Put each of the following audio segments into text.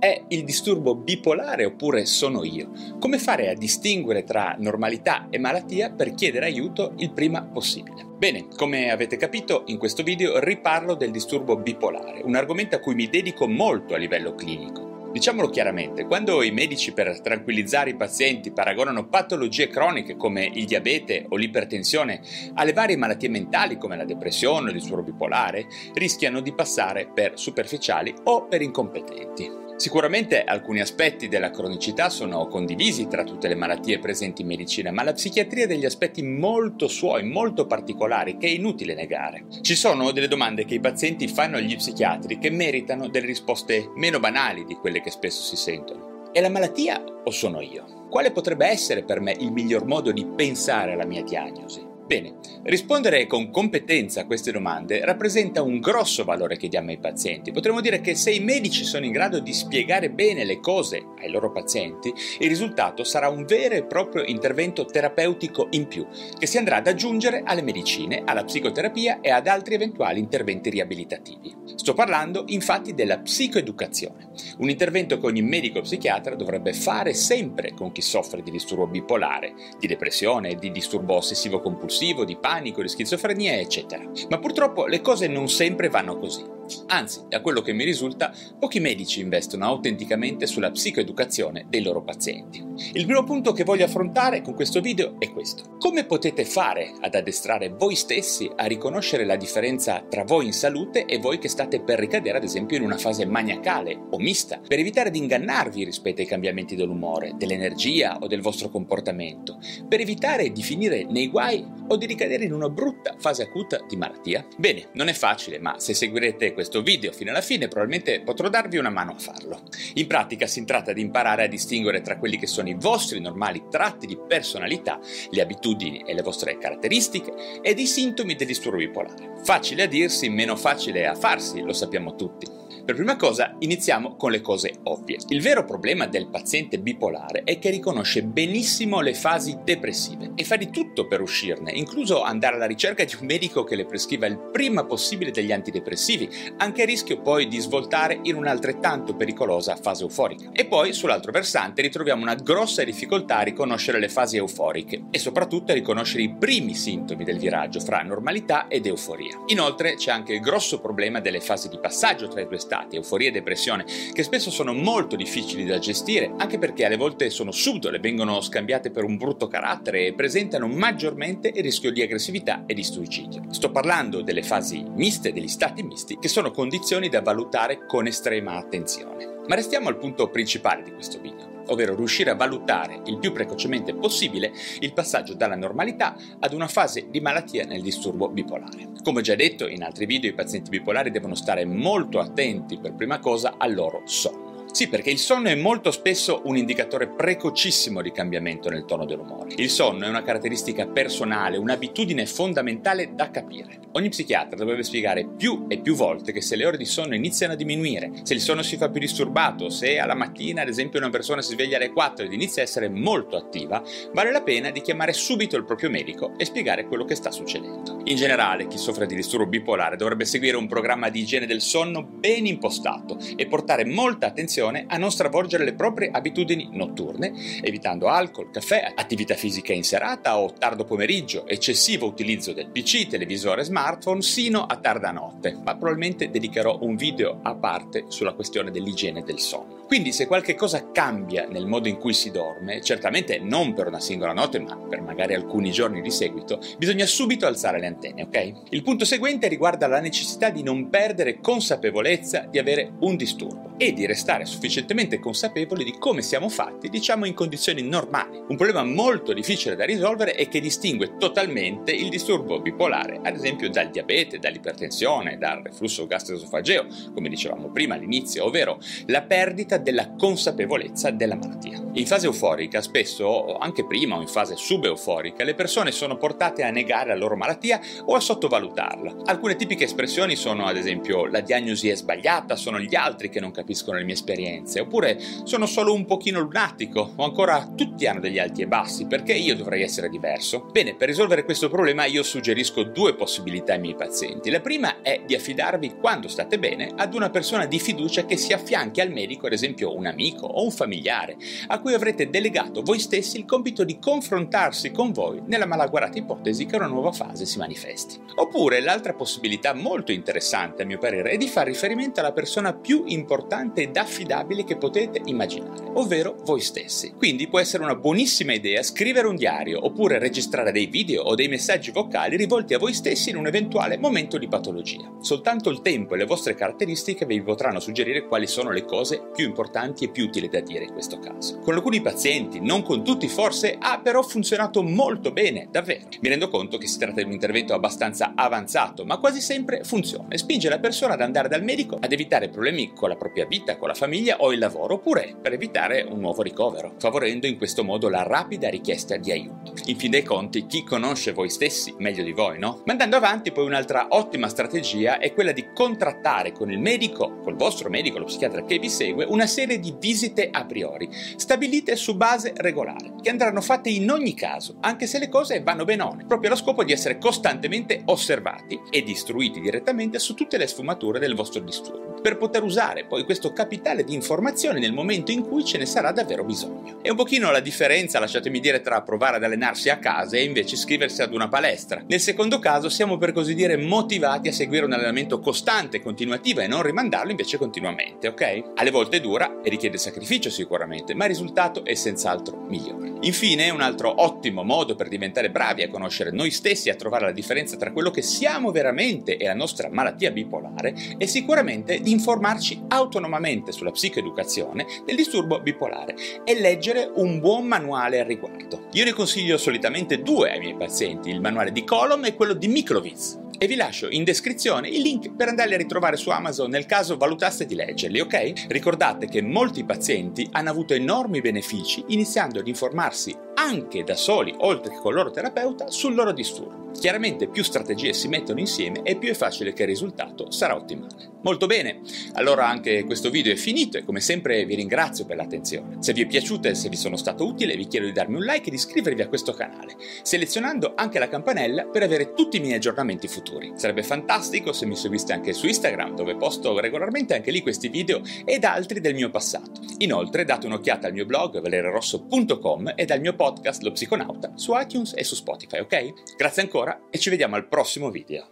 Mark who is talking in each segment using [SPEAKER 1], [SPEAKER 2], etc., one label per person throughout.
[SPEAKER 1] È il disturbo bipolare oppure sono io? Come fare a distinguere tra normalità e malattia per chiedere aiuto il prima possibile? Bene, come avete capito, in questo video riparlo del disturbo bipolare, un argomento a cui mi dedico molto a livello clinico. Diciamolo chiaramente, quando i medici per tranquillizzare i pazienti paragonano patologie croniche come il diabete o l'ipertensione alle varie malattie mentali come la depressione o il disturbo bipolare, rischiano di passare per superficiali o per incompetenti. Sicuramente alcuni aspetti della cronicità sono condivisi tra tutte le malattie presenti in medicina, ma la psichiatria ha degli aspetti molto suoi, molto particolari, che è inutile negare. Ci sono delle domande che i pazienti fanno agli psichiatri che meritano delle risposte meno banali di quelle che spesso si sentono. È la malattia o sono io? Quale potrebbe essere per me il miglior modo di pensare alla mia diagnosi? Bene, rispondere con competenza a queste domande rappresenta un grosso valore che diamo ai pazienti. Potremmo dire che se i medici sono in grado di spiegare bene le cose ai loro pazienti, il risultato sarà un vero e proprio intervento terapeutico in più, che si andrà ad aggiungere alle medicine, alla psicoterapia e ad altri eventuali interventi riabilitativi. Sto parlando infatti della psicoeducazione, un intervento che ogni medico psichiatra dovrebbe fare sempre con chi soffre di disturbo bipolare, di depressione, di disturbo ossessivo compulsivo di panico, di schizofrenia, eccetera. Ma purtroppo le cose non sempre vanno così. Anzi, da quello che mi risulta, pochi medici investono autenticamente sulla psicoeducazione dei loro pazienti. Il primo punto che voglio affrontare con questo video è questo. Come potete fare ad addestrare voi stessi a riconoscere la differenza tra voi in salute e voi che state per ricadere ad esempio in una fase maniacale o mista, per evitare di ingannarvi rispetto ai cambiamenti dell'umore, dell'energia o del vostro comportamento, per evitare di finire nei guai o di ricadere in una brutta fase acuta di malattia? Bene, non è facile, ma se seguirete questo video fino alla fine probabilmente potrò darvi una mano a farlo. In pratica si tratta di imparare a distinguere tra quelli che sono i vostri normali tratti di personalità, le abitudini e le vostre caratteristiche ed i sintomi del disturbo bipolare. Facile a dirsi, meno facile a farsi, lo sappiamo tutti. Per prima cosa iniziamo con le cose ovvie. Il vero problema del paziente bipolare è che riconosce benissimo le fasi depressive e fa di tutto per uscirne, incluso andare alla ricerca di un medico che le prescriva il prima possibile degli antidepressivi, anche a rischio poi di svoltare in un'altrettanto pericolosa fase euforica. E poi sull'altro versante ritroviamo una grossa difficoltà a riconoscere le fasi euforiche e soprattutto a riconoscere i primi sintomi del viraggio fra normalità ed euforia. Inoltre c'è anche il grosso problema delle fasi di passaggio tra i due stati stati, euforia e depressione, che spesso sono molto difficili da gestire, anche perché alle volte sono subdole, vengono scambiate per un brutto carattere e presentano maggiormente il rischio di aggressività e di suicidio. Sto parlando delle fasi miste, degli stati misti, che sono condizioni da valutare con estrema attenzione. Ma restiamo al punto principale di questo video ovvero riuscire a valutare il più precocemente possibile il passaggio dalla normalità ad una fase di malattia nel disturbo bipolare. Come già detto in altri video, i pazienti bipolari devono stare molto attenti per prima cosa al loro sonno. Sì, perché il sonno è molto spesso un indicatore precocissimo di cambiamento nel tono dell'umore. Il sonno è una caratteristica personale, un'abitudine fondamentale da capire. Ogni psichiatra dovrebbe spiegare più e più volte che se le ore di sonno iniziano a diminuire, se il sonno si fa più disturbato, se alla mattina ad esempio una persona si sveglia alle 4 ed inizia a essere molto attiva, vale la pena di chiamare subito il proprio medico e spiegare quello che sta succedendo. In generale, chi soffre di disturbo bipolare dovrebbe seguire un programma di igiene del sonno ben impostato e portare molta attenzione a non stravolgere le proprie abitudini notturne, evitando alcol, caffè, attività fisica in serata o tardo pomeriggio, eccessivo utilizzo del PC, televisore, smartphone, sino a tarda notte. Ma probabilmente dedicherò un video a parte sulla questione dell'igiene del sonno. Quindi se qualche cosa cambia nel modo in cui si dorme, certamente non per una singola notte, ma per magari alcuni giorni di seguito, bisogna subito alzare le antenne, ok? Il punto seguente riguarda la necessità di non perdere consapevolezza di avere un disturbo. e di restare sufficientemente consapevoli di come siamo fatti, diciamo in condizioni normali. Un problema molto difficile da risolvere e che distingue totalmente il disturbo bipolare, ad esempio dal diabete, dall'ipertensione, dal reflusso gastroesofageo, come dicevamo prima all'inizio, ovvero la perdita della consapevolezza della malattia. In fase euforica, spesso, anche prima o in fase subeuforica, le persone sono portate a negare la loro malattia o a sottovalutarla. Alcune tipiche espressioni sono ad esempio la diagnosi è sbagliata, sono gli altri che non capiscono le mie esperienze, oppure sono solo un pochino lunatico, o ancora tutti hanno degli alti e bassi, perché io dovrei essere diverso? Bene, per risolvere questo problema io suggerisco due possibilità ai miei pazienti. La prima è di affidarvi, quando state bene, ad una persona di fiducia che si affianchi al medico, ad esempio un amico o un familiare, a cui avrete delegato voi stessi il compito di confrontarsi con voi nella malaguarata ipotesi che una nuova fase si manifesti. Oppure l'altra possibilità molto interessante, a mio parere, è di fare riferimento alla persona più importante ed affidabile che potete immaginare, ovvero voi stessi. Quindi può essere una buonissima idea scrivere un diario oppure registrare dei video o dei messaggi vocali rivolti a voi stessi in un eventuale momento di patologia. Soltanto il tempo e le vostre caratteristiche vi potranno suggerire quali sono le cose più importanti e più utili da dire in questo caso. Con alcuni pazienti, non con tutti forse, ha però funzionato molto bene, davvero. Mi rendo conto che si tratta di un intervento abbastanza avanzato, ma quasi sempre funziona e spinge la persona ad andare dal medico ad evitare problemi con la propria vita, con la famiglia o il lavoro, oppure per evitare un nuovo ricovero, favorendo in questo modo la rapida richiesta di aiuto. In fin dei conti, chi conosce voi stessi meglio di voi, no? Ma andando avanti, poi un'altra ottima strategia è quella di contrattare con il medico, col vostro medico, lo psichiatra che vi segue, una serie di visite a priori, stabilite su base regolare, che andranno fatte in ogni caso, anche se le cose vanno benone, proprio allo scopo di essere costantemente osservati ed istruiti direttamente su tutte le sfumature del vostro disturbo per poter usare poi questo capitale di informazioni nel momento in cui ce ne sarà davvero bisogno. È un pochino la differenza, lasciatemi dire, tra provare ad allenarsi a casa e invece iscriversi ad una palestra. Nel secondo caso siamo per così dire motivati a seguire un allenamento costante, continuativo e non rimandarlo invece continuamente, ok? Alle volte dura e richiede sacrificio sicuramente, ma il risultato è senz'altro migliore. Infine, un altro ottimo modo per diventare bravi a conoscere noi stessi e a trovare la differenza tra quello che siamo veramente e la nostra malattia bipolare è sicuramente di informarci autonomamente sulla psicoeducazione del disturbo bipolare e leggere un buon manuale al riguardo. Io ne consiglio solitamente due ai miei pazienti, il manuale di Colom e quello di Miklovitz e vi lascio in descrizione il link per andarli a ritrovare su Amazon nel caso valutaste di leggerli, ok? Ricordate che molti pazienti hanno avuto enormi benefici iniziando ad informarsi anche da soli, oltre che con il loro terapeuta, sul loro disturbo. Chiaramente più strategie si mettono insieme e più è facile che il risultato sarà ottimale. Molto bene, allora anche questo video è finito e come sempre vi ringrazio per l'attenzione. Se vi è piaciuto e se vi sono stato utile vi chiedo di darmi un like e di iscrivervi a questo canale, selezionando anche la campanella per avere tutti i miei aggiornamenti futuri. Sarebbe fantastico se mi seguiste anche su Instagram dove posto regolarmente anche lì questi video ed altri del mio passato. Inoltre date un'occhiata al mio blog valererosso.com e al mio podcast Lo Psiconauta su iTunes e su Spotify, ok? Grazie ancora e ci vediamo al prossimo video.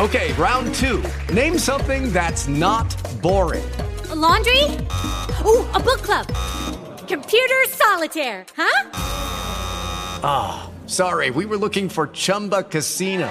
[SPEAKER 2] Okay, round two. Name something that's not boring.
[SPEAKER 3] A laundry? Ooh, a book club. Computer solitaire, huh?
[SPEAKER 2] Ah, oh, sorry, we were looking for Chumba Casino.